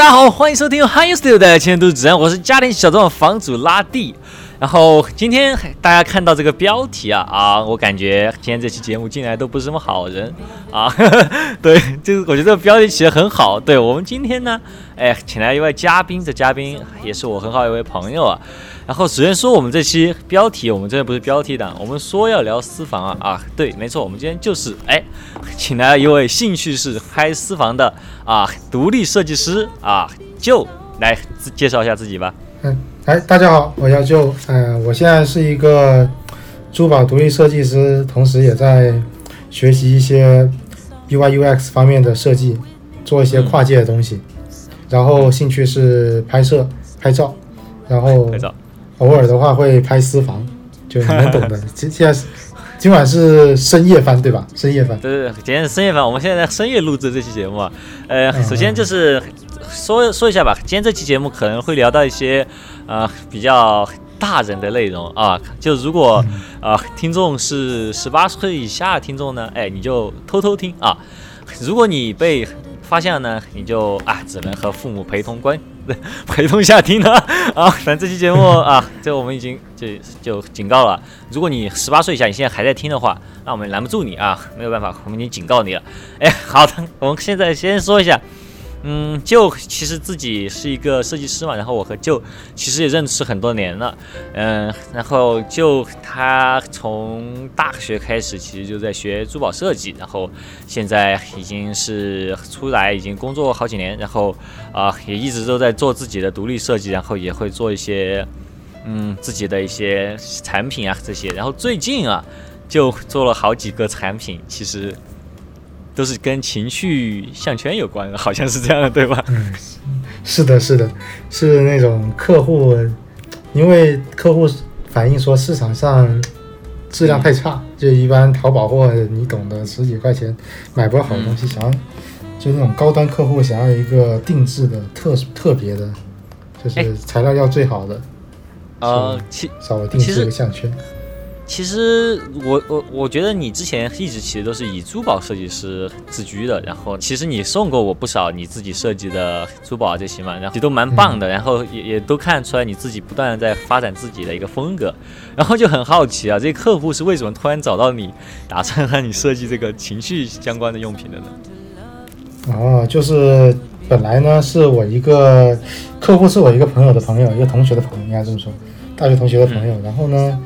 大家好，欢迎收听 Hi Studio 的千都指南，我是家庭小众房主拉蒂。然后今天大家看到这个标题啊啊，我感觉今天这期节目进来都不是什么好人啊。对，就是我觉得这个标题起得很好。对我们今天呢，哎，请来一位嘉宾，这嘉宾也是我很好一位朋友啊。然后首先说我们这期标题，我们真的不是标题党，我们说要聊私房啊啊，对，没错，我们今天就是哎，请来了一位兴趣是开私房的啊，独立设计师啊，就来介绍一下自己吧。嗯，哎，大家好，我叫就，嗯，我现在是一个珠宝独立设计师，同时也在学习一些 UI UX 方面的设计，做一些跨界的东西，然后兴趣是拍摄拍照，然后拍照。偶尔的话会拍私房，就你们懂的。今现在今晚是深夜番对吧？深夜番。对对对，今天是深夜番。我们现在在深夜录制这期节目啊。呃，首先就是说说一下吧。今天这期节目可能会聊到一些呃比较大人的内容啊。就如果啊听众是十八岁以下听众呢，哎你就偷偷听啊。如果你被发现了呢，你就啊只能和父母陪同观。陪同下听的 啊，反正这期节目 啊，这我们已经就就警告了。如果你十八岁以下，你现在还在听的话，那我们拦不住你啊，没有办法，我们已经警告你了。哎，好的，我们现在先说一下。嗯，就其实自己是一个设计师嘛，然后我和舅其实也认识很多年了，嗯，然后就他从大学开始其实就在学珠宝设计，然后现在已经是出来已经工作好几年，然后啊也一直都在做自己的独立设计，然后也会做一些嗯自己的一些产品啊这些，然后最近啊就做了好几个产品，其实。都是跟情绪项圈有关的，好像是这样的，对吧？嗯，是的，是的，是那种客户，因为客户反映说市场上质量太差，就一般淘宝货你懂的，十几块钱买不到好东西，想要就那种高端客户想要一个定制的。特特别的，就是材料要最好的，呃，其稍微定制一个项圈。其实我我我觉得你之前一直其实都是以珠宝设计师自居的，然后其实你送过我不少你自己设计的珠宝这些嘛，然后都蛮棒的，然后也也都看出来你自己不断的在发展自己的一个风格，然后就很好奇啊，这客户是为什么突然找到你，打算让你设计这个情绪相关的用品的呢？哦，就是本来呢是我一个客户是我一个朋友的朋友，一个同学的朋友应该这么说，大学同学的朋友，然后呢。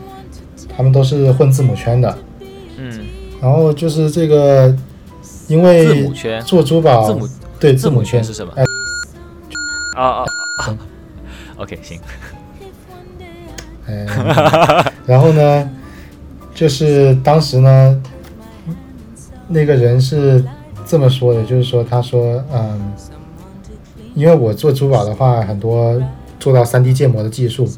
他们都是混字母圈的，嗯，然后就是这个，因为字母圈做珠宝，字母对字母圈是什么？啊啊啊！OK，行。哎，然后呢，就是当时呢，那个人是这么说的，就是说，他说，嗯，因为我做珠宝的话，很多做到 3D 建模的技术。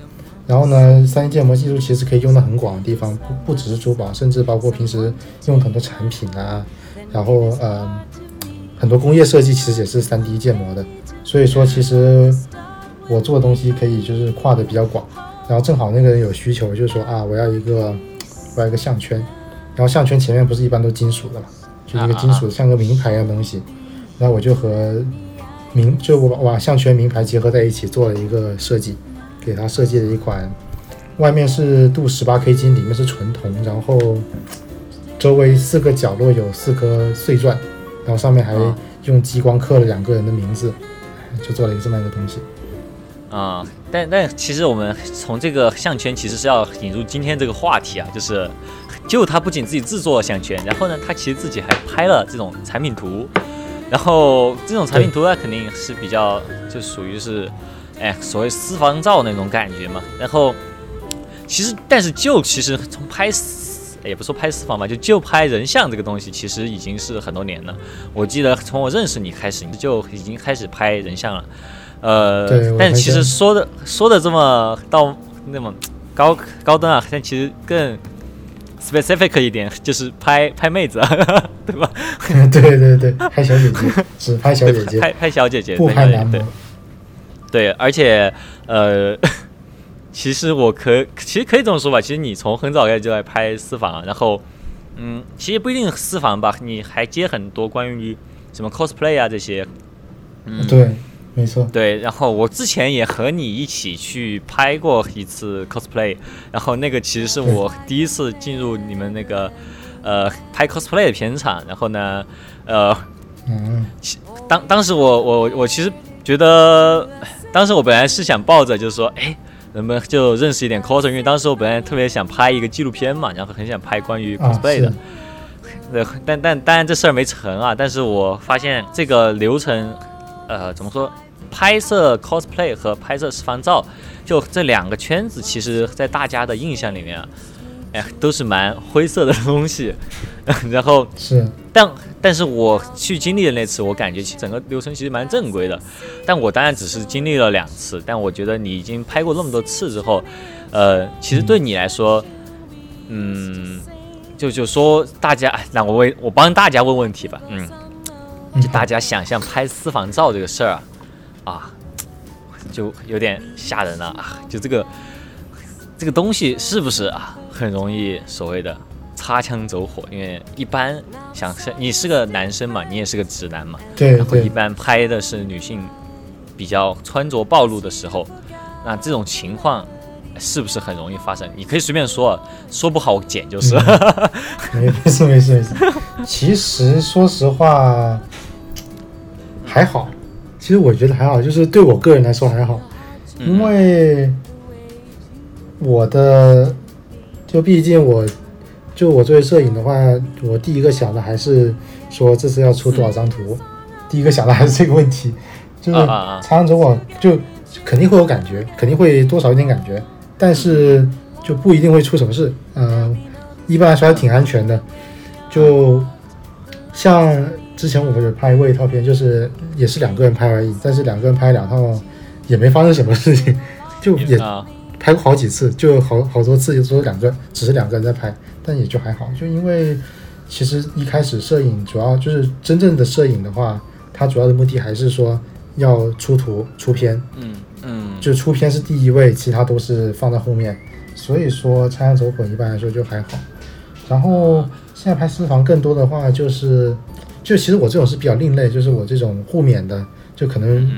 然后呢三 D 建模技术其实可以用到很广的地方，不不只是珠宝，甚至包括平时用很多产品啊。然后呃，很多工业设计其实也是三 D 建模的。所以说，其实我做的东西可以就是跨的比较广。然后正好那个人有需求，就是说啊，我要一个我要一个项圈。然后项圈前面不是一般都金属的嘛，就一个金属像个名牌一样东西。然后我就和名就我把项圈名牌结合在一起做了一个设计。给他设计了一款，外面是镀十八 K 金，里面是纯铜，然后周围四个角落有四颗碎钻，然后上面还用激光刻了两个人的名字，就做了一个这么一个东西。啊，但但其实我们从这个项圈其实是要引入今天这个话题啊，就是就他不仅自己制作了项圈，然后呢，他其实自己还拍了这种产品图，然后这种产品图呢肯定是比较就属于是。哎，所谓私房照那种感觉嘛，然后其实，但是就其实从拍私，也不说拍私房吧，就就拍人像这个东西，其实已经是很多年了。我记得从我认识你开始，你就已经开始拍人像了。呃，但其实说的说的这么到那么高高端啊，但其实更 specific 一点，就是拍拍妹子，对吧？对对对，拍小姐姐，只拍小姐姐，拍拍小姐姐，不拍男模。对，而且，呃，其实我可其实可以这么说吧，其实你从很早开始就在拍私房，然后，嗯，其实不一定私房吧，你还接很多关于什么 cosplay 啊这些，嗯，对，没错，对，然后我之前也和你一起去拍过一次 cosplay，然后那个其实是我第一次进入你们那个呃拍 cosplay 的片场，然后呢，呃，嗯，当当时我我我其实觉得，当时我本来是想抱着就是说，哎，能不能就认识一点 coser？因为当时我本来特别想拍一个纪录片嘛，然后很想拍关于 cosplay 的。对，但但当然这事儿没成啊。但是我发现这个流程，呃，怎么说？拍摄 cosplay 和拍摄私房照，就这两个圈子，其实在大家的印象里面，哎，都是蛮灰色的东西。然后是，但但是我去经历的那次，我感觉其整个流程其实蛮正规的。但我当然只是经历了两次，但我觉得你已经拍过那么多次之后，呃，其实对你来说，嗯。就就说大家，那我为我帮大家问问题吧，嗯，就大家想象拍私房照这个事儿啊，啊，就有点吓人了啊，就这个这个东西是不是啊，很容易所谓的擦枪走火？因为一般想是你是个男生嘛，你也是个直男嘛，对，然后一般拍的是女性比较穿着暴露的时候，那这种情况。是不是很容易发生？你可以随便说，说不好我剪就是。没事没事没事。其实说实话还好，其实我觉得还好，就是对我个人来说还好，因为我的就毕竟我就我作为摄影的话，我第一个想的还是说这次要出多少张图，第一个想的还是这个问题，就是长走我就肯定会有感觉，肯定会多少有点感觉。但是就不一定会出什么事，嗯，一般来说还挺安全的。就像之前我们拍过一套片，就是也是两个人拍而已，但是两个人拍两套也没发生什么事情，就也拍过好几次，就好好多次，就说两个只是两个人在拍，但也就还好。就因为其实一开始摄影主要就是真正的摄影的话，它主要的目的还是说要出图出片，嗯。嗯，就出片是第一位，其他都是放在后面，所以说擦枪走火一般来说就还好。然后现在拍私房更多的话，就是就其实我这种是比较另类，就是我这种互免的，就可能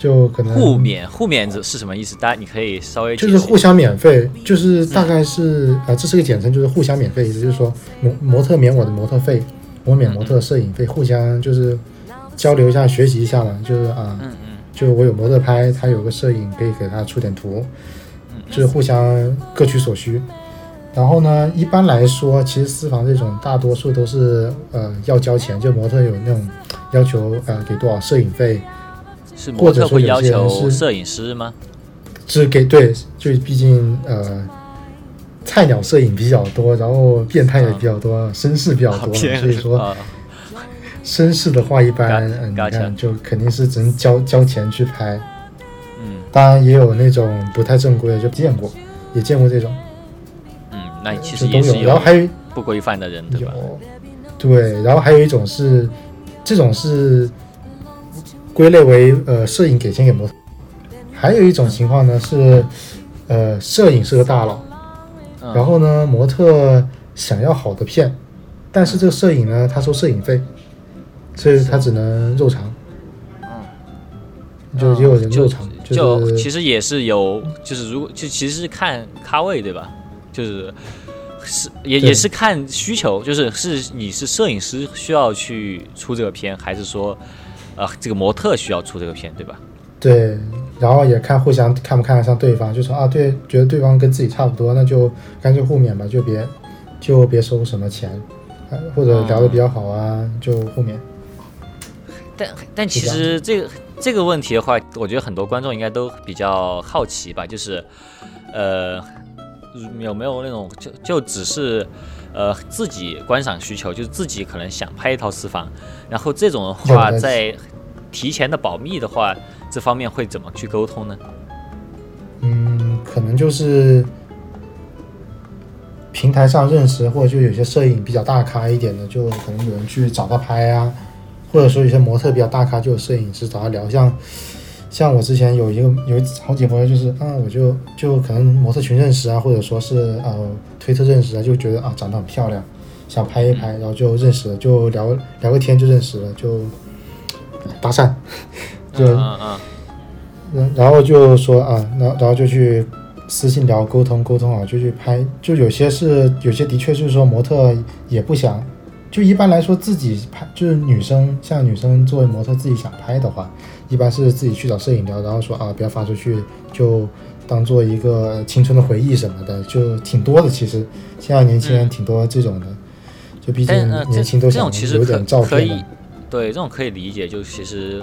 就可能互免互免是是什么意思？大家你可以稍微就是互相免费，就是大概是啊，这是个简称，就是互相免费，意思就是说模模特免我的模特费，我免模特摄影费，互相就是交流一下，学习一下嘛，就是啊。就我有模特拍，他有个摄影可以给他出点图，就是互相各取所需。然后呢，一般来说，其实私房这种大多数都是呃要交钱，就模特有那种要求呃给多少摄影费，是模特会要求摄影师吗？是给对，就毕竟呃菜鸟摄影比较多，然后变态也比较多，绅士比较多，所以说。绅士的话，一般嗯，你看就肯定是只能交交钱去拍，嗯，当然也有那种不太正规的，就见过，也见过这种，嗯，那其实都有。然后还有不规范的人，对吧？对，然后还有一种是，这种是归类为呃摄影给钱给模特，还有一种情况呢是，呃，摄影是个大佬，然后呢模特想要好的片，但是这个摄影呢他收摄影费。所以他只能肉偿，嗯，就也有人肉偿，就其实也是有，就是如果就其实是看咖位对吧？就是是也也是看需求，就是是你是摄影师需要去出这个片，还是说呃这个模特需要出这个片对吧？对，然后也看互相看不看得上对方，就说啊对，觉得对方跟自己差不多，那就干脆互免吧，就别就别收什么钱，或者聊得比较好啊，就互免。但但其实这个这个问题的话，我觉得很多观众应该都比较好奇吧，就是，呃，有没有那种就就只是，呃，自己观赏需求，就是自己可能想拍一套私房，然后这种的话，在提前的保密的话，这方面会怎么去沟通呢？嗯，可能就是平台上认识，或者就有些摄影比较大咖一点的，就可能有人去找他拍啊。或者说有些模特比较大咖，就有摄影师找他聊。像像我之前有一个有好几回，就是啊，我就就可能模特群认识啊，或者说是呃推特认识啊，就觉得啊长得很漂亮，想拍一拍，然后就认识了，就聊聊个天就认识了，就搭讪，就然然后就说啊，然后然后就去私信聊沟通沟通啊，就去拍。就有些是有些的确就是说模特也不想，就一般来说自己拍，就是女生像女生作为模特自己想拍的话，一般是自己去找摄影聊，然后说啊不要发出去，就当做一个青春的回忆什么的，就挺多的。其实现在年轻人挺多这种的，就毕竟年轻都想这种其实有点照对这种可以理解，就其实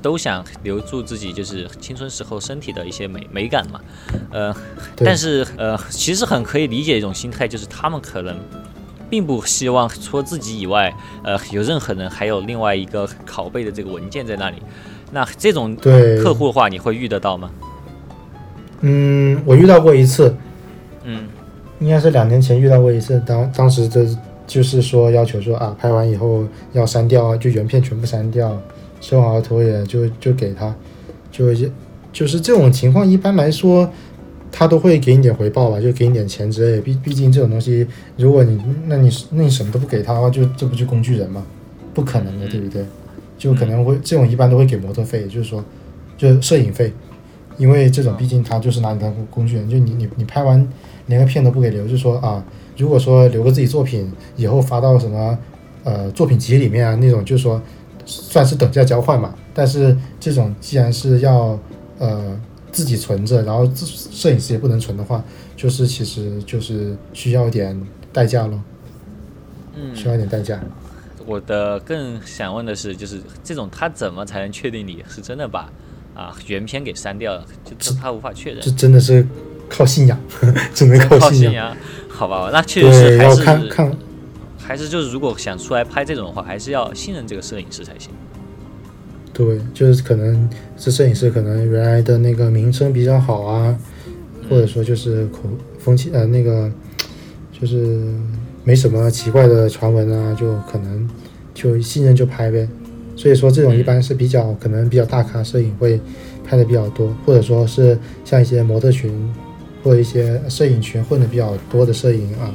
都想留住自己就是青春时候身体的一些美美感嘛，呃，但是呃，其实很可以理解一种心态，就是他们可能并不希望除了自己以外，呃，有任何人还有另外一个拷贝的这个文件在那里。那这种对客户的话，你会遇得到吗？嗯，我遇到过一次，嗯应该是两年前遇到过一次，当当时这就是说要求说啊，拍完以后要删掉，就原片全部删掉，修好的图也就就给他，就就是这种情况，一般来说他都会给你点回报吧，就给你点钱之类的。毕毕竟这种东西，如果你那你那你什么都不给他的话，就这不就工具人吗？不可能的，对不对？就可能会这种一般都会给模特费，就是说就是摄影费，因为这种毕竟他就是拿你当工工具人，就你你你拍完连个片都不给留，就说啊，如果说留个自己作品，以后发到什么呃作品集里面啊那种，就是说算是等价交换嘛。但是这种既然是要呃自己存着，然后自摄影师也不能存的话，就是其实就是需要一点代价咯，嗯，需要一点代价。我的更想问的是，就是这种他怎么才能确定你是真的把啊原片给删掉了？就是他无法确认这。真的是靠信仰，只能靠信仰。好吧，那确实是还是看看还是就是如果想出来拍这种的话，还是要信任这个摄影师才行。对，就是可能是摄影师，可能原来的那个名声比较好啊，或者说就是口风气呃那个就是没什么奇怪的传闻啊，就可能就信任就拍呗。所以说这种一般是比较可能比较大咖摄影会拍的比较多，或者说是像一些模特群或者一些摄影群混的比较多的摄影啊。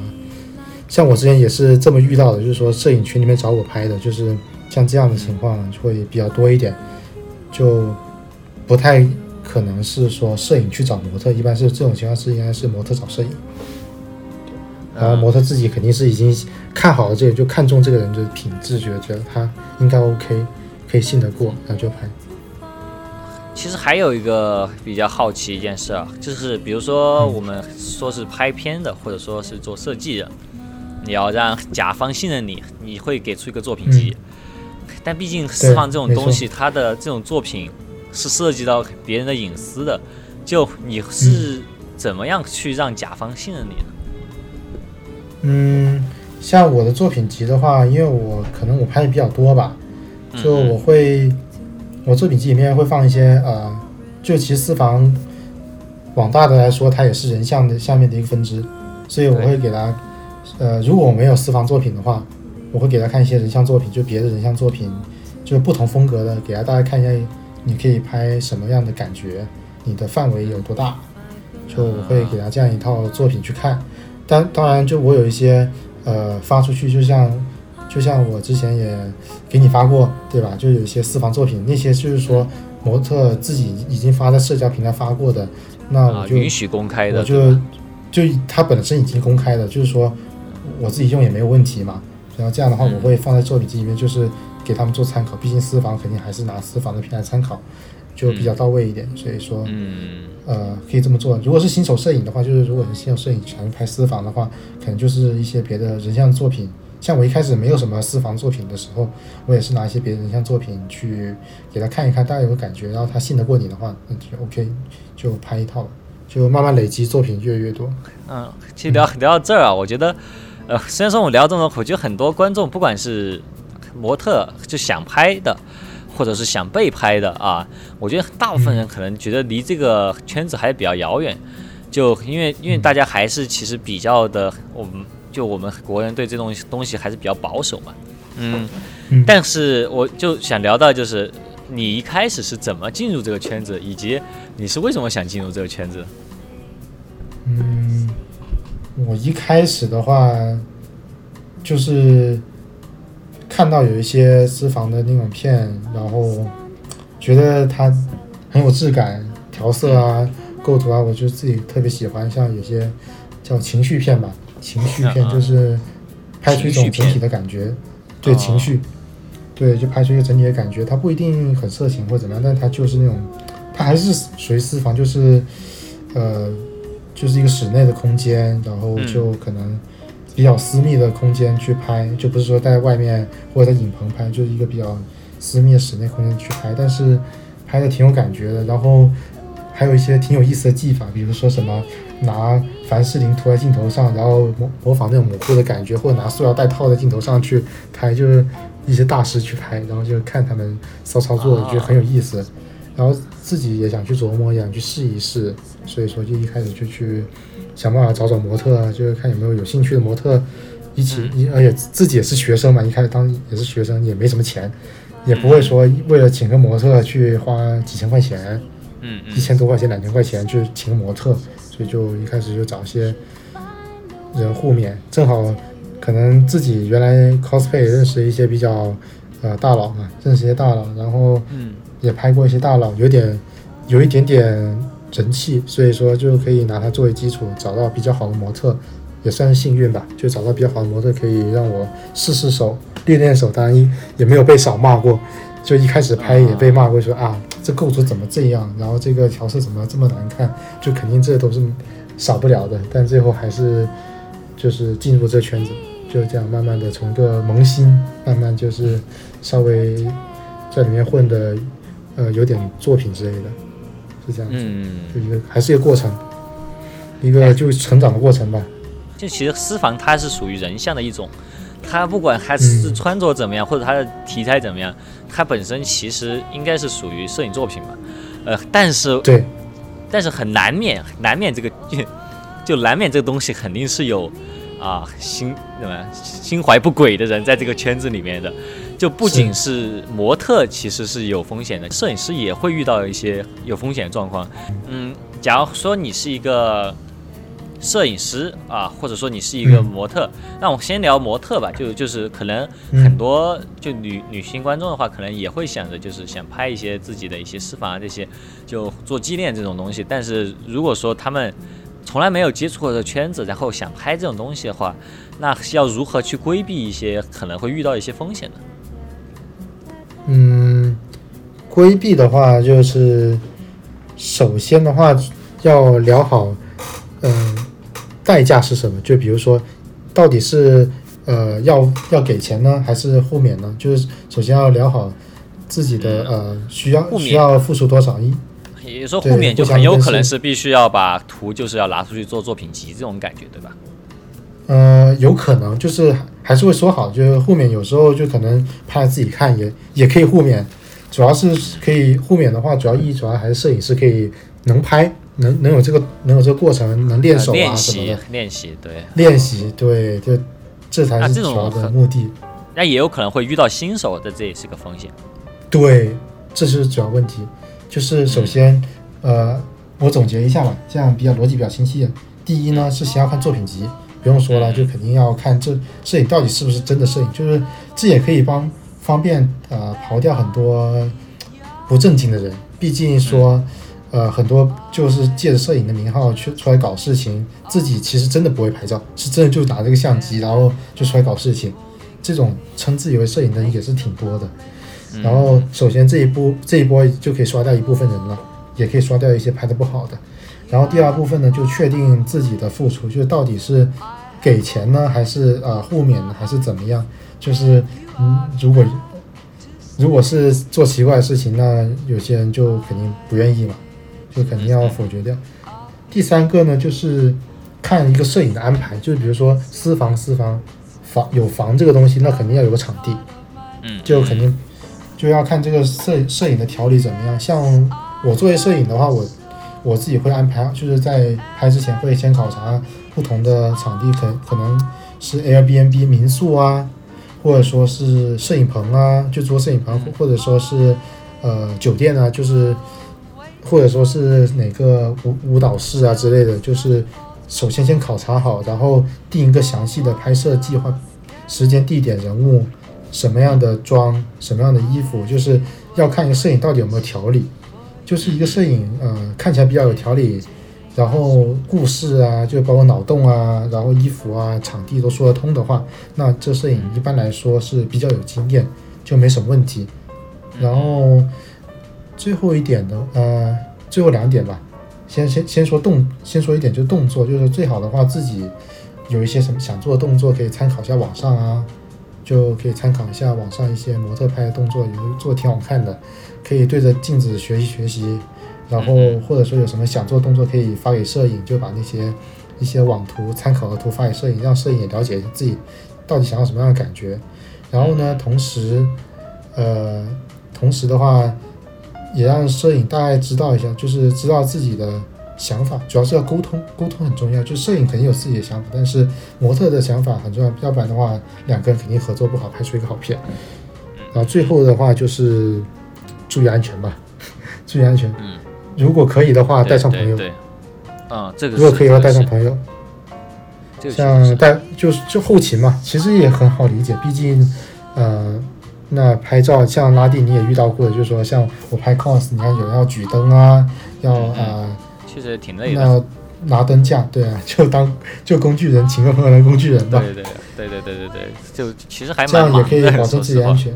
像我之前也是这么遇到的，就是说摄影群里面找我拍的，就是像这样的情况会比较多一点，就不太可能是说摄影去找模特，一般是这种情况是应该是模特找摄影，然后模特自己肯定是已经看好了这个，就看中这个人的品质，觉得觉得他应该 OK，可以信得过，然后就拍。其实还有一个比较好奇一件事啊，就是比如说我们说是拍片的，或者说是做设计的，你要让甲方信任你，你会给出一个作品集。但毕竟私房这种东西，它的这种作品是涉及到别人的隐私的，就你是怎么样去让甲方信任你呢？嗯，像我的作品集的话，因为我可能我拍的比较多吧，就嗯。我会，我作品集里面会放一些呃，就其实私房，往大的来说，它也是人像的下面的一个分支，所以我会给他，呃，如果我没有私房作品的话，我会给他看一些人像作品，就别的人像作品，就不同风格的，给他大家看一下，你可以拍什么样的感觉，你的范围有多大，就我会给他这样一套作品去看。当当然，就我有一些呃发出去，就像就像我之前也给你发过，对吧？就有一些私房作品，那些就是说模特自己已经发在社交平台发过的，那啊，我就、允许公开的，我就就他本身已经公开的，就是说我自己用也没有问题嘛。然后这样的话，嗯我会放在作品集里面，就是给他们做参考。毕竟私房肯定还是拿私房的片来参考，就比较到位一点。所以说，嗯呃，可以这么做。如果是新手摄影的话，就是如果是新手摄影全拍私房的话，可能就是一些别的人像作品。像我一开始没有什么私房作品的时候，我也是拿一些别的人像作品去给他看一看，大家有个感觉，然后他信得过你的话，那就 OK，就拍一套，就慢慢累积作品越来越多。嗯，其实聊聊到这儿啊，我觉得，呃，虽然说我们聊这么多，我觉得很多观众不管是模特就想拍的，或者是想被拍的啊，我觉得大部分人可能觉得离这个圈子还比较遥远，就因为因为大家还是其实比较的，我们就我们国人对这东西东西还是比较保守嘛，嗯，嗯。但是我就想聊到就是你一开始是怎么进入这个圈子，以及你是为什么想进入这个圈子？嗯，我一开始的话，就是看到有一些私房的那种片，然后觉得它很有质感，调色啊、构图啊，我就自己特别喜欢。像有些叫情绪片吧，情绪片就是拍出一种整体的感觉，对情绪，对，就拍出一个整体的感觉。它不一定很色情或怎么样，但它就是那种，它还是属于私房，就是呃，就是一个室内的空间，然后就可能比较私密的空间去拍，就不是说在外面或者在影棚拍，就是一个比较私密的室内空间去拍，但是。拍的挺有感觉的，然后还有一些挺有意思的技法，比如说什么拿凡士林涂在镜头上，然后模模仿那种模糊的感觉，或者拿塑料袋套在镜头上去拍，就是一些大师去拍，然后就看他们骚操作，觉得很有意思，然后自己也想去琢磨，也想去试一试，所以说就一开始就去想办法找找模特，就是看有没有有兴趣的模特一起，一而且自己也是学生嘛，一开始当也是学生，也没什么钱。也不会说为了请个模特去花几千块钱，嗯，一千多块钱、两千块钱去请个模特，所以就一开始就找一些人互勉，正好可能自己原来 cosplay 认识一些比较呃大佬嘛，认识一些大佬，然后也拍过一些大佬，有点有一点点人气，所以说就可以拿它作为基础，找到比较好的模特。也算是幸运吧，就找到比较好的模特，可以让我试试手、练练手。当然也没有被少骂过，就一开始拍也被骂过，说啊这构图怎么这样，然后这个调色怎么这么难看，就肯定这都是少不了的。但最后还是就是进入这圈子，就这样慢慢的从个萌新，慢慢就是稍微在里面混的，呃有点作品之类的，是这样子，就一个还是一个过程，一个就成长的过程吧。就其实私房它是属于人像的一种，它不管还是穿着怎么样，或者它的题材怎么样，它本身其实应该是属于摄影作品嘛。呃，但是对，但是很难免，难免这个 就难免这个东西肯定是有啊心什么心怀不轨的人在这个圈子里面的。就不仅是模特，其实是有风险的，摄影师也会遇到一些有风险的状况。嗯，假如说你是一个。摄影师啊，或者说你是一个模特，那我先聊模特吧。就就是可能很多就女女性观众的话，可能也会想着就是想拍一些自己的一些私房啊这些，就做纪念这种东西。但是如果说他们从来没有接触过这个圈子，然后想拍这种东西的话，那要如何去规避一些可能会遇到一些风险呢？嗯，规避的话就是首先的话要聊好，嗯。代价是什么？就比如说，到底是呃要要给钱呢，还是互免呢？就是首先要聊好自己的呃需要需要付出多少一。也说互免就很有可能是必须要把图就是要拿出去做作品集这种感觉，对吧？呃，有可能就是还是会说好，就是互免有时候就可能拍自己看也也可以互免，主要是可以互免的话，主要意义主要还是摄影师可以能拍。能能有这个能有这个过程，能练手啊什么的，练习对，练习对，就这才是主要的目的。那也有可能会遇到新手的，这也是个风险。对，这是主要问题。就是首先，呃，我总结一下吧，这样比较逻辑比较清晰。第一呢，是先要看作品集，不用说了，就肯定要看这摄影到底是不是真的摄影，就是这也可以帮方便呃刨掉很多不正经的人，毕竟说。呃，很多就是借着摄影的名号去出来搞事情，自己其实真的不会拍照，是真的就拿这个相机，然后就出来搞事情。这种称自己为摄影的人也是挺多的。然后，首先这一步这一波就可以刷掉一部分人了，也可以刷掉一些拍的不好的。然后第二部分呢，就确定自己的付出，就是到底是给钱呢，还是呃互免呢，还是怎么样？就是嗯，如果如果是做奇怪的事情，那有些人就肯定不愿意嘛。就肯定要否决掉。第三个呢，就是看一个摄影的安排，就是比如说私房私房房有房这个东西，那肯定要有个场地，嗯，就肯定就要看这个摄摄影的调理怎么样。像我作为摄影的话，我我自己会安排，就是在拍之前会先考察不同的场地，可可能是 Airbnb 民宿啊，或者说是摄影棚啊，就租摄影棚，或者说是呃酒店啊，就是。或者说是哪个舞舞蹈室啊之类的，就是首先先考察好，然后定一个详细的拍摄计划，时间、地点、人物，什么样的妆、什么样的衣服，就是要看一个摄影到底有没有条理。就是一个摄影，呃，看起来比较有条理，然后故事啊，就包括脑洞啊，然后衣服啊、场地都说得通的话，那这摄影一般来说是比较有经验，就没什么问题。然后最后一点的，呃，最后两点吧，先先先说动，先说一点就是动作，就是最好的话自己有一些什么想做的动作，可以参考一下网上啊，就可以参考一下网上一些模特拍的动作，有做挺好看的，可以对着镜子学习学习。然后或者说有什么想做动作，可以发给摄影，就把那些一些网图参考的图发给摄影，让摄影也了解自己到底想要什么样的感觉。然后呢，同时，呃。同时的话，也让摄影大概知道一下，就是知道自己的想法，主要是要沟通，沟通很重要。就摄影肯定有自己的想法，但是模特的想法很重要，要不然的话，两个人肯定合作不好，拍出一个好片。然后最后的话就是注意安全吧，注意安全。嗯。如果可以的话，带上朋友。对。啊，这个。如果可以的话，带上朋友。像带就是就后勤嘛，其实也很好理解，毕竟，呃。那拍照像拉蒂你也遇到过，就是说像我拍 cos，你看有人要举灯啊，要啊，其实挺累的。那拿灯架，对啊，就当就工具人，请个朋友来工具人吧。对对对对对对对，就其实还这样也可以保证自己安全。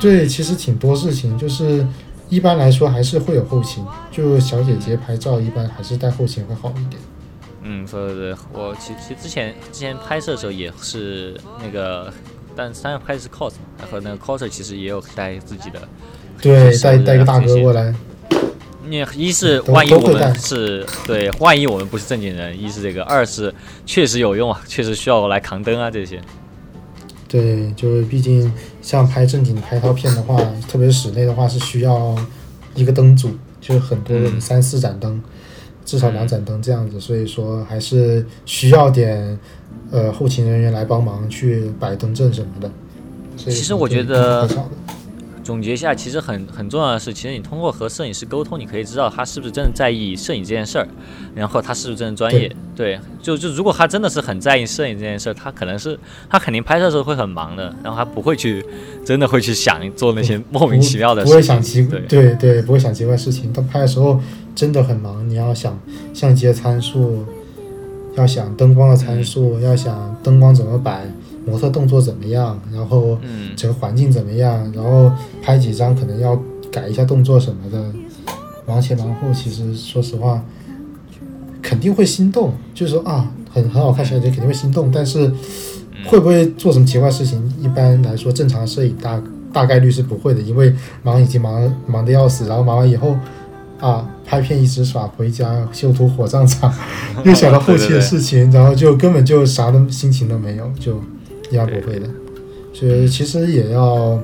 对，其实挺多事情，就是一般来说还是会有后勤，就小姐姐拍照一般还是带后勤会好一点。嗯，对对对，我其其实之前之前拍摄的时候也是那个。但三拍的是 cos，然后那个 coser 其实也有带自己的，对，带带个大哥过来。你一是万一我们是对，万一我们不是正经人，一是这个，二是确实有用啊，确实需要我来扛灯啊这些。对，就是毕竟像拍正经拍套片的话，特别是室内的话，是需要一个灯组，就是很多人三四盏灯，至少两盏灯这样子，所以说还是需要点。呃，后勤人员来帮忙去摆灯阵什么的。其实我觉得总结一下，其实很很重要的是，其实你通过和摄影师沟通，你可以知道他是不是真的在意摄影这件事儿，然后他是不是真的专业。对，就就如果他真的是很在意摄影这件事儿，他可能是他肯定拍摄的时候会很忙的，然后他不会去真的会去想做那些莫名其妙的事情。不会想奇对对对，不会想奇怪事情。他拍的时候真的很忙，你要想相机的参数。要想灯光的参数，要想灯光怎么摆，模特动作怎么样，然后整个环境怎么样，然后拍几张可能要改一下动作什么的，忙前忙后，其实说实话，肯定会心动，就是说啊，很很好看，小姐姐肯定会心动，但是会不会做什么奇怪事情？一般来说，正常摄影大大概率是不会的，因为忙已经忙忙得要死，然后忙完以后。啊，拍片一直耍，回家修图火葬场，又想到 后期的事情，然后就根本就啥都心情都没有，就一样不会的。所以其实也要，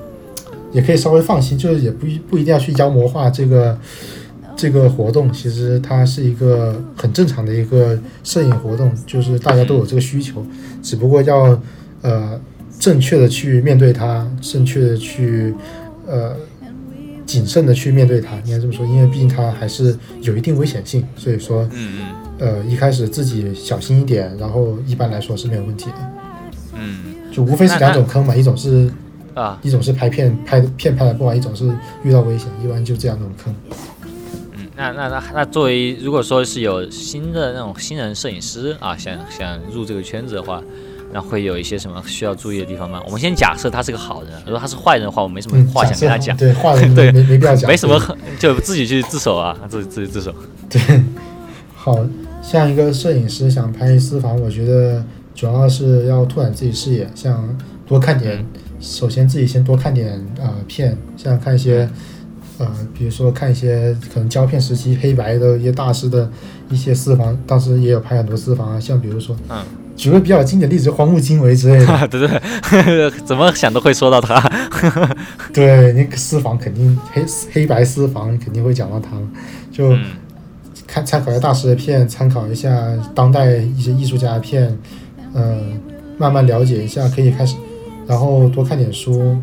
也可以稍微放心，就是也不不一定要去妖魔化这个这个活动。其实它是一个很正常的一个摄影活动，就是大家都有这个需求，只不过要呃正确的去面对它，正确的去呃。谨慎的去面对它，应该这么说，因为毕竟它还是有一定危险性，所以说，嗯嗯，呃，一开始自己小心一点，然后一般来说是没有问题的，嗯，就无非是两种坑嘛，一种是啊，一种是拍片拍片拍的不好，一种是遇到危险，一般就这样那种坑。嗯，那那那那作为如果说是有新的那种新人摄影师啊，想想入这个圈子的话。那会有一些什么需要注意的地方吗？我们先假设他是个好人，如果他是坏人的话，我没什么话想跟他讲。对，坏人对没没必要讲，没什么就自己去自首啊，自己自己自首。对，好像一个摄影师想拍私房，我觉得主要是要拓展自己视野，像多看点，首先自己先多看点啊片，像看一些呃，比如说看一些可能胶片时期黑白的一些大师的一些私房，当时也有拍很多私房啊，像比如说嗯。举个比较经典例子，荒木经惟之类的，对对，怎么想都会说到他。对，那个私房肯定黑黑白私房肯定会讲到他，就看参考一下大师的片，参考一下当代一些艺术家的片，嗯，慢慢了解一下，可以开始，然后多看点书。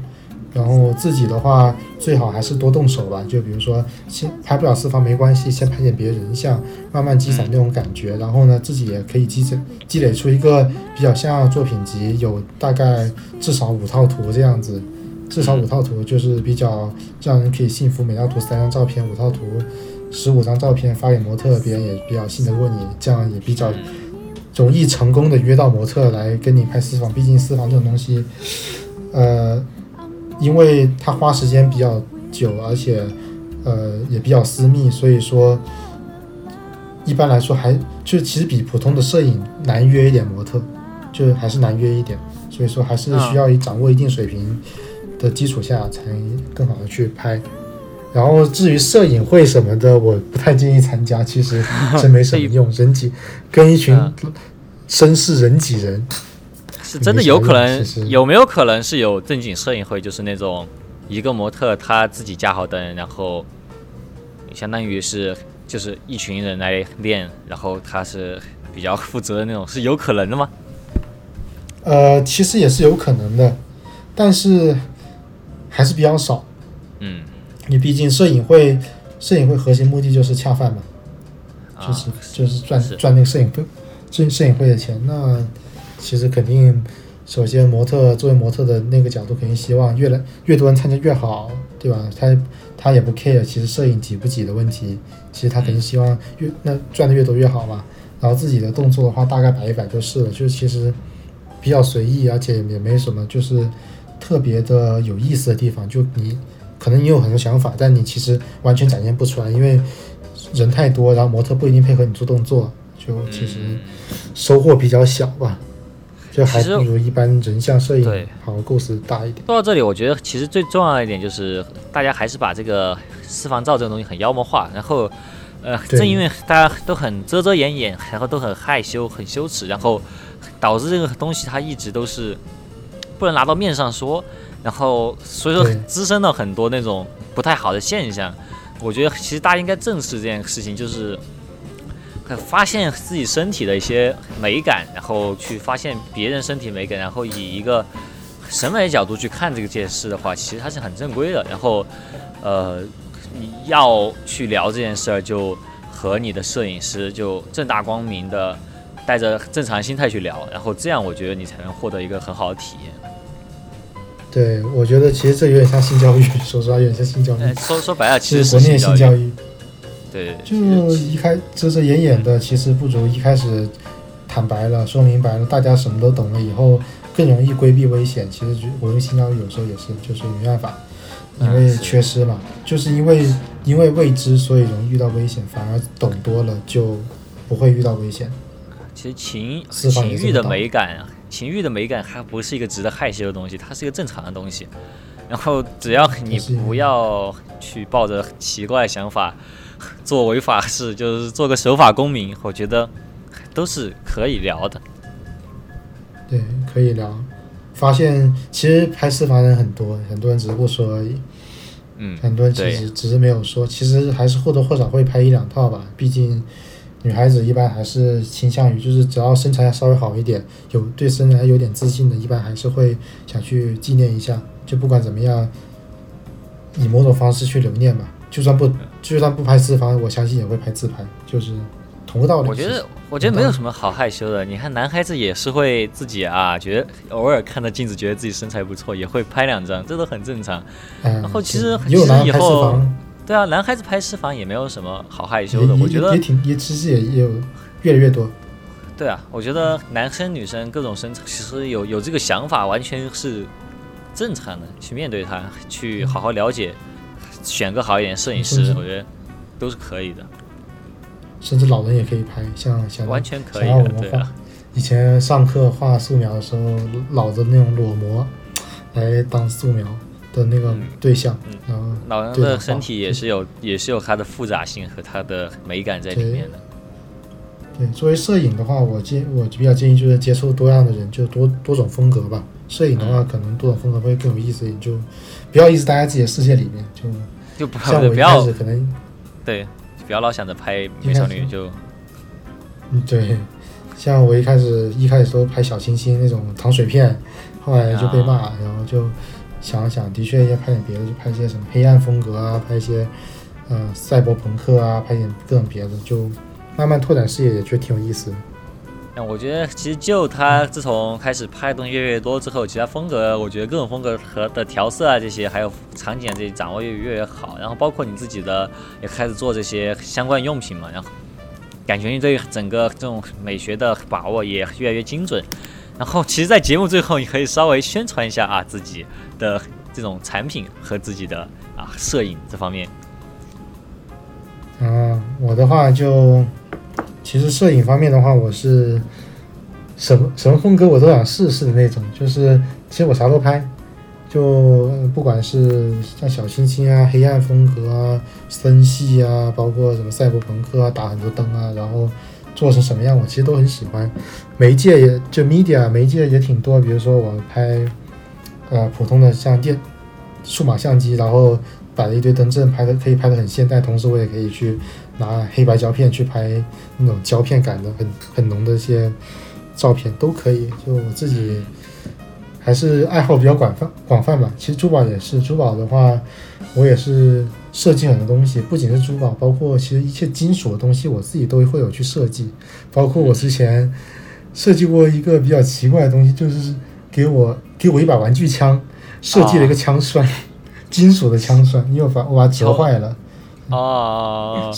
然后自己的话，最好还是多动手吧。就比如说，先拍不了私房没关系，先拍点别人像，慢慢积攒那种感觉。然后呢，自己也可以积累积累出一个比较像作品集，有大概至少五套图这样子。至少五套图就是比较让人可以信服，每套图三张照片，五套图十五张照片发给模特，别人也比较信得过你，这样也比较容易成功的约到模特来跟你拍私房。毕竟私房这种东西，呃，因为它花时间比较久，而且呃也比较私密，所以说一般来说还就其实比普通的摄影难约一点模特，就还是难约一点。所以说还是需要以掌握一定水平的基础下，才更好的去拍。然后至于摄影会什么的，我不太建议参加，其实真没什么 用。人挤跟一群绅士人挤人，是真的有可能？有没有可能是有正经摄影会？就是那种一个模特他自己架好灯，然后相当于是就是一群人来练，然后他是比较负责的那种，是有可能的吗？呃，其实也是有可能的，但是还是比较少。嗯，你毕竟摄影会，摄影会核心目的就是恰饭嘛，就是就是赚赚那个摄影会，摄摄影会的钱。那其实肯定，首先模特作为模特的那个角度，肯定希望越来越多人参加越好，对吧？他他也不 care，其实摄影挤不挤的问题，其实他肯定希望越那赚的越多越好嘛。然后自己的动作的话，大概摆一摆就是了，就其实。比较随意，而且也没什么，就是特别的有意思的地方。就你可能你有很多想法，但你其实完全展现不出来，因为人太多，然后模特不一定配合你做动作，就其实收获比较小吧。就还不如一般人像摄影好构思大一点。说到这里，我觉得其实最重要的一点就是，大家还是把这个私房照这个东西很妖魔化，然后呃，正因为大家都很遮遮掩掩，然后都很害羞、很羞耻，然后。导致这个东西它一直都是不能拿到面上说，然后所以说滋生了很多那种不太好的现象。我觉得其实大家应该正视这件事情，就是发现自己身体的一些美感，然后去发现别人身体美感，然后以一个审美角度去看这个件事的话，其实它是很正规的。然后呃，你要去聊这件事儿，就和你的摄影师就正大光明的。带着正常心态去聊，然后这样我觉得你才能获得一个很好的体验。对，我觉得其实这有点像性教育，说实话有点像性教育。说说白了，其实国内性教育。对，就一开遮遮掩掩的，其实不如一开始坦白了，说明白了，大家什么都懂了以后，更容易规避危险。其实我用性教育有时候也是，就是没办法，因为缺失嘛，就是因为因为未知，所以容易遇到危险，反而懂多了就不会遇到危险。其实情情欲的美感啊，情欲的美感还不是一个值得害羞的东西，它是一个正常的东西。然后只要你不要去抱着奇怪想法做违法事，就是做个守法公民，我觉得都是可以聊的。对，可以聊。发现其实拍私房人很多，很多人只是不说而已。嗯，很多人其实只是没有说，其实还是或多或少会拍一两套吧，毕竟。女孩子一般还是倾向于，就是只要身材稍微好一点，有对身材有点自信的，一般还是会想去纪念一下。就不管怎么样，以某种方式去留念吧。就算不就算不拍私房，我相信也会拍自拍，就是同个道理。我觉得我觉得没有什么好害羞的。你看男孩子也是会自己啊，觉得偶尔看到镜子觉得自己身材不错，也会拍两张，这都很正常。然后其实其实以后。对啊，男孩子拍私房也没有什么好害羞的，我觉得也挺也其实也也有越来越多。对啊，我觉得男生女生各种身材，其实有有这个想法，完全是正常的，去面对它，去好好了解，选个好一点摄影师，我觉得都是可以的。甚至老人也可以拍，像像完全可以的。画，以前上课画素描的时候，老的那种裸模来当素描。的那个对象，然后老人的身体也是有，也是有它的复杂性和它的美感在里面的。对，作为摄影的话，我建我比较建议就是接触多样的人，就多多种风格吧。摄影的话，可能多种风格会更有意思，就不要一直待在自己的世界里面，就就不像我一开始可能对，不要老想着拍美少女就。嗯对，像我一开始一开始都拍小清新那种糖水片，后来就被骂，然后就。想了想，的确要拍点别的，就拍一些什么黑暗风格啊，拍一些，呃，赛博朋克啊，拍点各种别的，就慢慢拓展视野，也觉得挺有意思的。那我觉得其实就他自从开始拍的东西越来越多之后，其他风格，我觉得各种风格和的调色啊这些，还有场景这些掌握越越来越好。然后包括你自己的也开始做这些相关用品嘛，然后感觉你对整个这种美学的把握也越来越精准。然后其实，在节目最后，你可以稍微宣传一下啊自己的这种产品和自己的啊摄影这方面。啊，我的话就。其实摄影方面的话，我是什么什么风格我都想试试的那种。就是其实我啥都拍，就不管是像小清新啊、黑暗风格啊、森系啊，包括什么赛博朋克啊，打很多灯啊，然后做成什么样，我其实都很喜欢。媒介也就 media 媒介也挺多，比如说我拍呃普通的像电数码相机，然后摆了一堆灯阵，拍的可以拍的很现代，同时我也可以去。拿黑白胶片去拍那种胶片感的很很浓的一些照片都可以。就我自己还是爱好比较广泛广泛吧。其实珠宝也是，珠宝的话，我也是设计很多东西，不仅是珠宝，包括其实一切金属的东西，我自己都会有去设计。包括我之前设计过一个比较奇怪的东西，就是给我给我一把玩具枪，设计了一个枪栓，金属的枪栓，因为我把我把它折坏了。哦。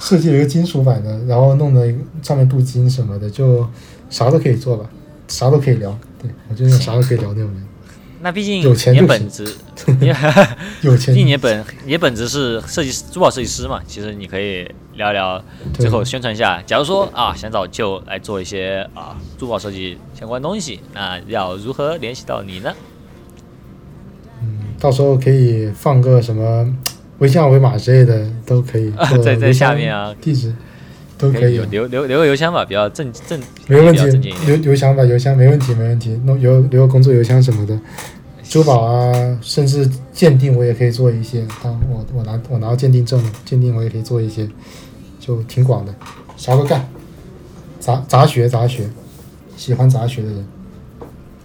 设计了一个金属版的，然后弄的上面镀金什么的，就啥都可以做吧，啥都可以聊。对我就是啥都可以聊那种人。那毕竟有钱就本职，有钱。毕竟你本你本职是设计师，珠宝设计师嘛，其实你可以聊聊，最后宣传一下。假如说啊，想找就来做一些啊珠宝设计相关东西，那要如何联系到你呢？嗯，到时候可以放个什么。微信二维码之类的都可以，在在下面啊，地址都可以。留留留个邮箱吧，比较正正，没问题，留邮箱吧，邮箱没问题没问题，弄留留个工作邮箱什么的，珠宝啊，甚至鉴定我也可以做一些，当我我拿我拿到鉴定证了，鉴定我也可以做一些，就挺广的，啥都干，杂杂学杂学，喜欢杂学的人，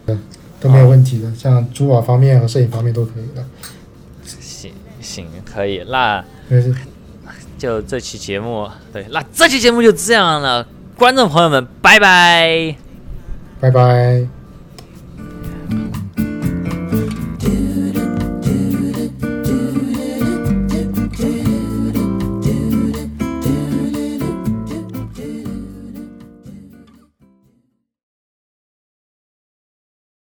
嗯，都没有问题的，像珠宝方面和摄影方面都可以的。行，可以，那就这期节目，对，那这期节目就这样了，观众朋友们，拜拜，拜拜。